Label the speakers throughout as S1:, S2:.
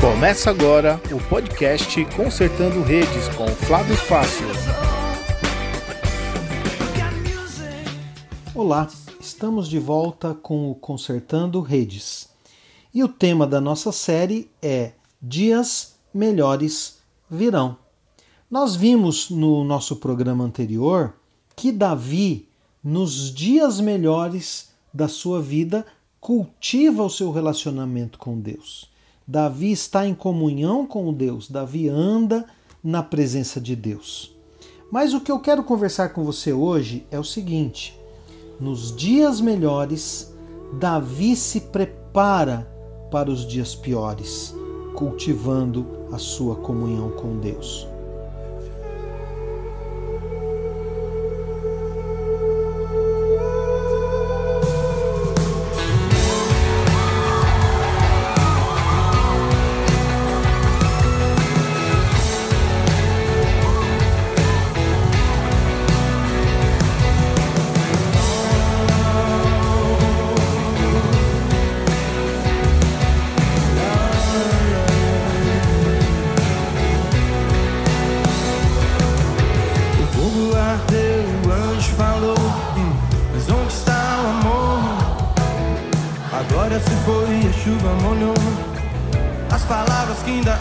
S1: Começa agora o podcast Consertando Redes com Flávio Fácil.
S2: Olá, estamos de volta com o Consertando Redes. E o tema da nossa série é Dias Melhores Virão. Nós vimos no nosso programa anterior que Davi, nos dias melhores da sua vida, cultiva o seu relacionamento com Deus. Davi está em comunhão com Deus, Davi anda na presença de Deus. Mas o que eu quero conversar com você hoje é o seguinte: nos dias melhores, Davi se prepara para os dias piores, cultivando a sua comunhão com Deus.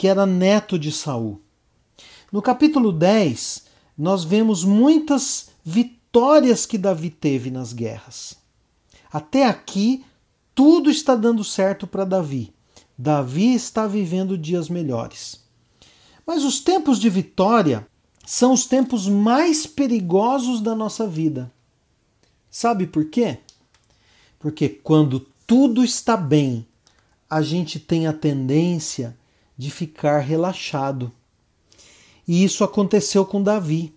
S2: que era neto de Saul. No capítulo 10, nós vemos muitas vitórias que Davi teve nas guerras. Até aqui, tudo está dando certo para Davi. Davi está vivendo dias melhores. Mas os tempos de vitória são os tempos mais perigosos da nossa vida. Sabe por quê? Porque quando tudo está bem, a gente tem a tendência de ficar relaxado. E isso aconteceu com Davi.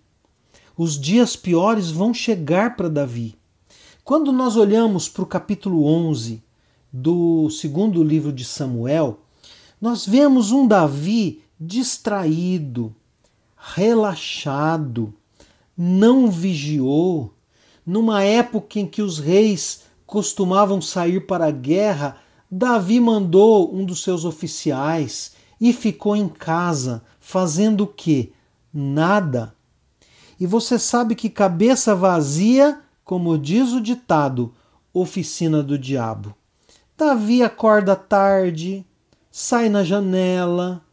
S2: Os dias piores vão chegar para Davi. Quando nós olhamos para o capítulo 11 do segundo livro de Samuel, nós vemos um Davi distraído, relaxado, não vigiou, numa época em que os reis costumavam sair para a guerra, Davi mandou um dos seus oficiais e ficou em casa, fazendo o quê? Nada. E você sabe que cabeça vazia, como diz o ditado, oficina do diabo. Davi acorda tarde, sai na janela,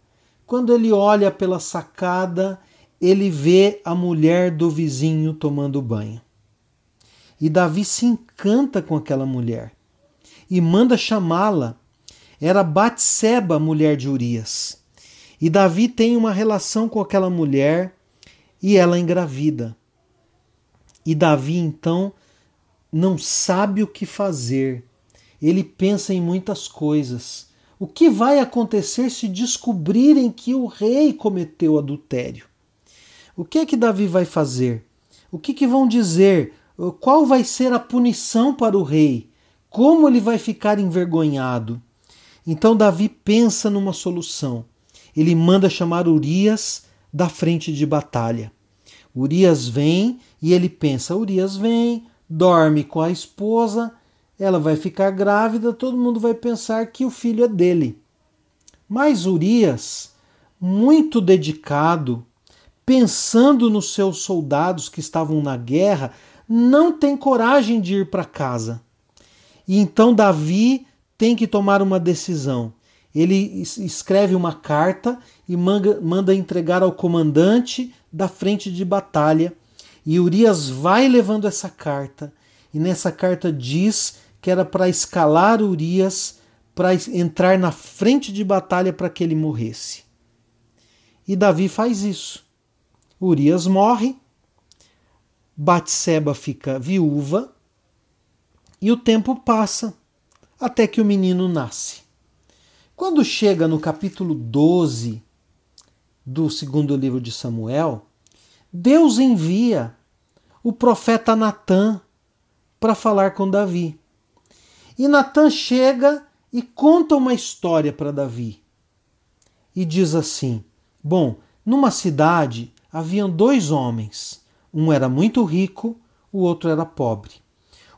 S2: quando ele olha pela sacada, ele vê a mulher do vizinho tomando banho. E Davi se encanta com aquela mulher e manda chamá-la. Era Batseba, mulher de Urias. E Davi tem uma relação com aquela mulher e ela engravida. E Davi então não sabe o que fazer. Ele pensa em muitas coisas. O que vai acontecer se descobrirem que o rei cometeu adultério? O que é que Davi vai fazer? O que, que vão dizer? Qual vai ser a punição para o rei? Como ele vai ficar envergonhado? Então Davi pensa numa solução. Ele manda chamar Urias da frente de batalha. Urias vem e ele pensa: Urias vem, dorme com a esposa ela vai ficar grávida, todo mundo vai pensar que o filho é dele. Mas Urias, muito dedicado, pensando nos seus soldados que estavam na guerra, não tem coragem de ir para casa. E então Davi tem que tomar uma decisão. Ele escreve uma carta e manda entregar ao comandante da frente de batalha. E Urias vai levando essa carta. E nessa carta diz que era para escalar Urias, para entrar na frente de batalha para que ele morresse. E Davi faz isso. Urias morre Batseba fica viúva e o tempo passa até que o menino nasce. Quando chega no capítulo 12 do segundo livro de Samuel, Deus envia o profeta Natã para falar com Davi. E Natã chega e conta uma história para Davi. E diz assim: Bom, numa cidade haviam dois homens. Um era muito rico, o outro era pobre.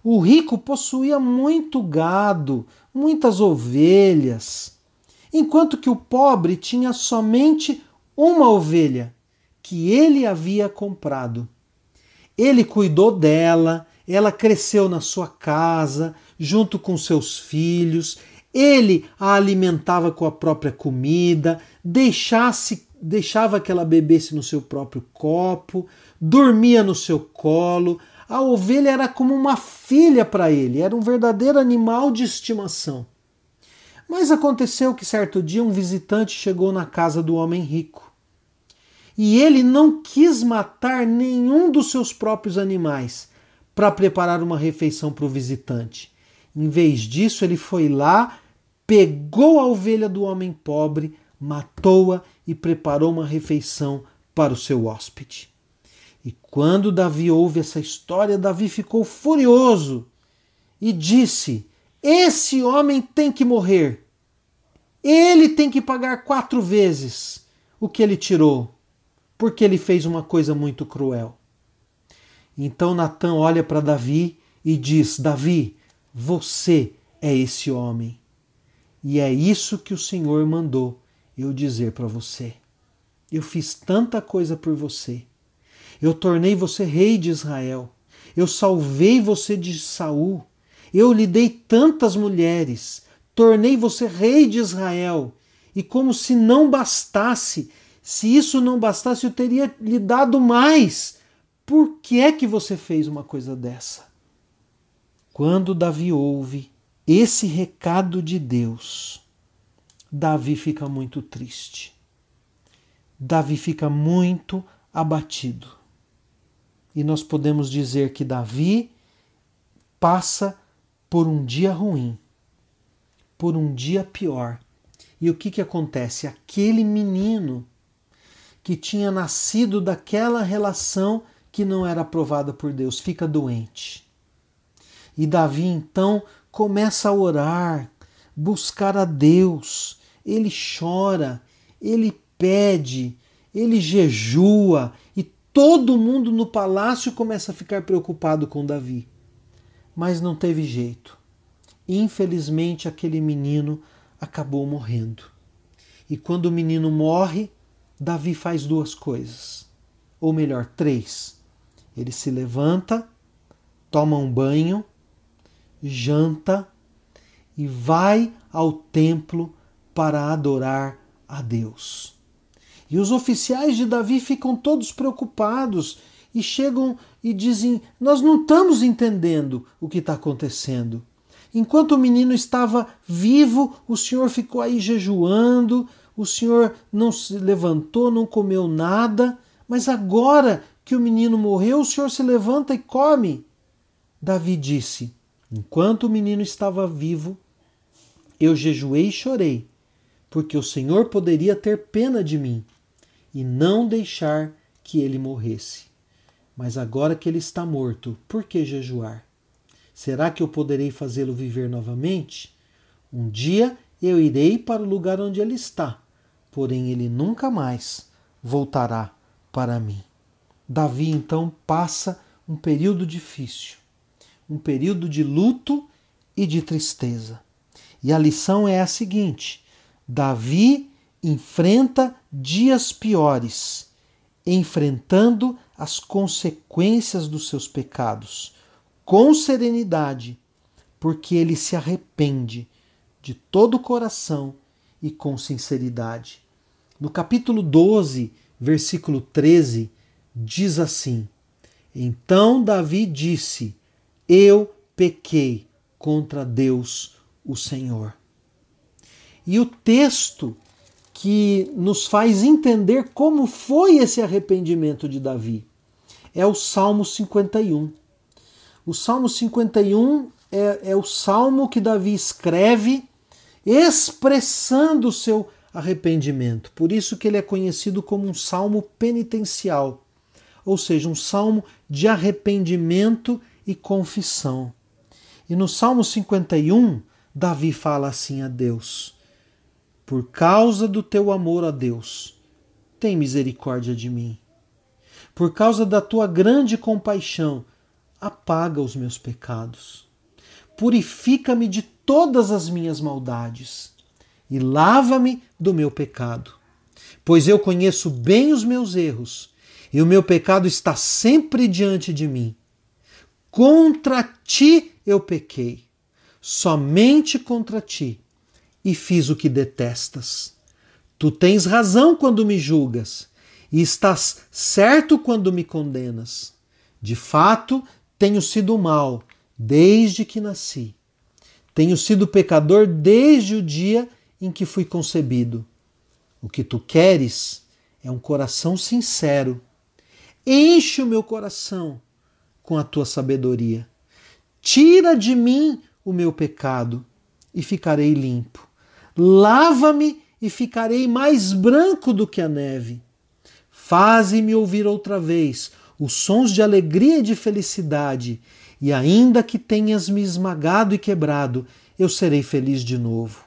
S2: O rico possuía muito gado, muitas ovelhas, enquanto que o pobre tinha somente uma ovelha que ele havia comprado. Ele cuidou dela, ela cresceu na sua casa, junto com seus filhos, ele a alimentava com a própria comida, deixasse, deixava que ela bebesse no seu próprio copo, dormia no seu colo. A ovelha era como uma filha para ele, era um verdadeiro animal de estimação. Mas aconteceu que certo dia um visitante chegou na casa do homem rico. E ele não quis matar nenhum dos seus próprios animais para preparar uma refeição para o visitante. Em vez disso, ele foi lá, pegou a ovelha do homem pobre, matou-a e preparou uma refeição para o seu hóspede. E quando Davi ouve essa história, Davi ficou furioso e disse: Esse homem tem que morrer. Ele tem que pagar quatro vezes o que ele tirou, porque ele fez uma coisa muito cruel. Então Natan olha para Davi e diz: Davi, você é esse homem. E é isso que o Senhor mandou eu dizer para você. Eu fiz tanta coisa por você. Eu tornei você rei de Israel. Eu salvei você de Saul. Eu lhe dei tantas mulheres. Tornei você rei de Israel. E como se não bastasse, se isso não bastasse, eu teria lhe dado mais. Por que é que você fez uma coisa dessa? Quando Davi ouve esse recado de Deus, Davi fica muito triste. Davi fica muito abatido. E nós podemos dizer que Davi passa por um dia ruim, por um dia pior. E o que, que acontece? Aquele menino que tinha nascido daquela relação que não era aprovada por Deus, fica doente. E Davi então começa a orar, buscar a Deus. Ele chora, ele pede, ele jejua e todo mundo no palácio começa a ficar preocupado com Davi. Mas não teve jeito. Infelizmente, aquele menino acabou morrendo. E quando o menino morre, Davi faz duas coisas, ou melhor, três. Ele se levanta, toma um banho, janta e vai ao templo para adorar a Deus. E os oficiais de Davi ficam todos preocupados e chegam e dizem: Nós não estamos entendendo o que está acontecendo. Enquanto o menino estava vivo, o senhor ficou aí jejuando, o senhor não se levantou, não comeu nada, mas agora que o menino morreu, o senhor se levanta e come. Davi disse: Enquanto o menino estava vivo, eu jejuei e chorei, porque o Senhor poderia ter pena de mim e não deixar que ele morresse. Mas agora que ele está morto, por que jejuar? Será que eu poderei fazê-lo viver novamente? Um dia eu irei para o lugar onde ele está, porém ele nunca mais voltará para mim. Davi então passa um período difícil, um período de luto e de tristeza. E a lição é a seguinte: Davi enfrenta dias piores, enfrentando as consequências dos seus pecados com serenidade, porque ele se arrepende de todo o coração e com sinceridade. No capítulo 12, versículo 13, diz assim: Então Davi disse: Eu pequei contra Deus, o Senhor. E o texto que nos faz entender como foi esse arrependimento de Davi é o Salmo 51. O Salmo 51 é, é o salmo que Davi escreve expressando o seu arrependimento. Por isso que ele é conhecido como um salmo penitencial, ou seja, um salmo de arrependimento e confissão. E no Salmo 51, Davi fala assim a Deus: Por causa do teu amor a Deus, tem misericórdia de mim. Por causa da tua grande compaixão, apaga os meus pecados. Purifica-me de todas as minhas maldades e lava-me do meu pecado. Pois eu conheço bem os meus erros e o meu pecado está sempre diante de mim. Contra ti eu pequei, somente contra ti, e fiz o que detestas. Tu tens razão quando me julgas, e estás certo quando me condenas. De fato, tenho sido mal desde que nasci. Tenho sido pecador desde o dia em que fui concebido. O que tu queres é um coração sincero. Enche o meu coração com a tua sabedoria. Tira de mim o meu pecado e ficarei limpo. Lava-me e ficarei mais branco do que a neve. Faze-me ouvir outra vez os sons de alegria e de felicidade, e ainda que tenhas me esmagado e quebrado, eu serei feliz de novo.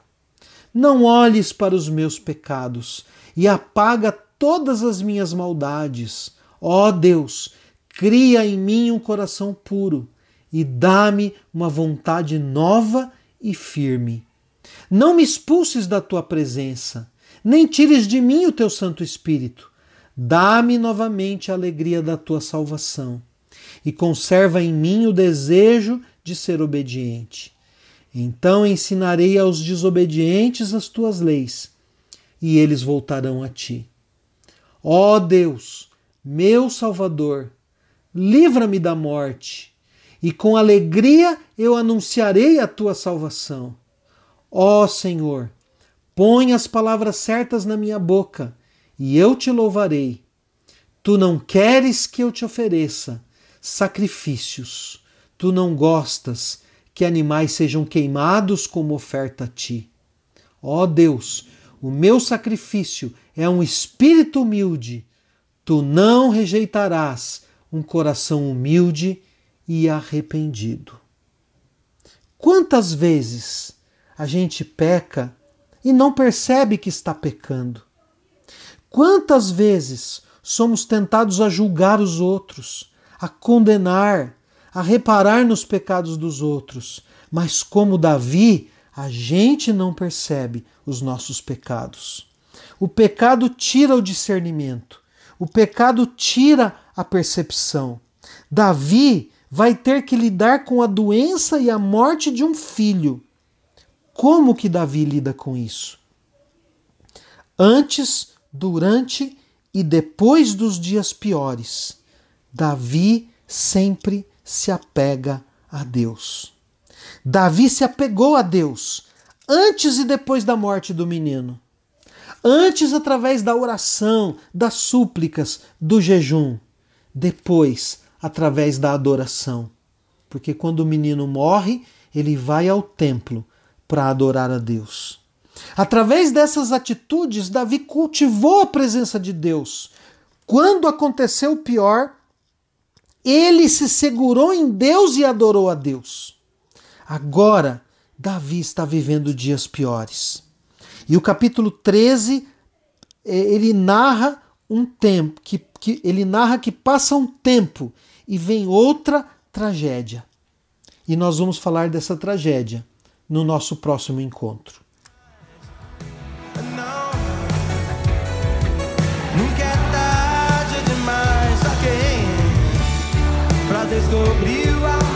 S2: Não olhes para os meus pecados e apaga todas as minhas maldades. Ó Deus, Cria em mim um coração puro e dá-me uma vontade nova e firme. Não me expulses da tua presença, nem tires de mim o teu Santo Espírito. Dá-me novamente a alegria da tua salvação e conserva em mim o desejo de ser obediente. Então ensinarei aos desobedientes as tuas leis, e eles voltarão a ti. Ó Deus, meu Salvador, livra-me da morte, e com alegria eu anunciarei a tua salvação. Ó Senhor, põe as palavras certas na minha boca, e eu te louvarei. Tu não queres que eu te ofereça sacrifícios, tu não gostas que animais sejam queimados como oferta a ti. Ó Deus, o meu sacrifício é um espírito humilde, tu não rejeitarás um coração humilde e arrependido. Quantas vezes a gente peca e não percebe que está pecando? Quantas vezes somos tentados a julgar os outros, a condenar, a reparar nos pecados dos outros, mas como Davi, a gente não percebe os nossos pecados. O pecado tira o discernimento, o pecado tira a percepção. Davi vai ter que lidar com a doença e a morte de um filho. Como que Davi lida com isso? Antes, durante e depois dos dias piores, Davi sempre se apega a Deus. Davi se apegou a Deus antes e depois da morte do menino. Antes, através da oração, das súplicas, do jejum depois através da adoração. Porque quando o menino morre, ele vai ao templo para adorar a Deus. Através dessas atitudes, Davi cultivou a presença de Deus. Quando aconteceu o pior, ele se segurou em Deus e adorou a Deus. Agora, Davi está vivendo dias piores. E o capítulo 13, eh, ele narra um tempo que que ele narra que passa um tempo e vem outra tragédia. E nós vamos falar dessa tragédia no nosso próximo encontro. Nunca é tarde demais, ok? Pra descobrir o amor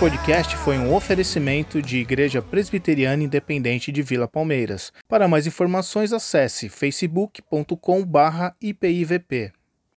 S1: podcast foi um oferecimento de Igreja Presbiteriana Independente de Vila Palmeiras. Para mais informações, acesse facebook.com/ipivp.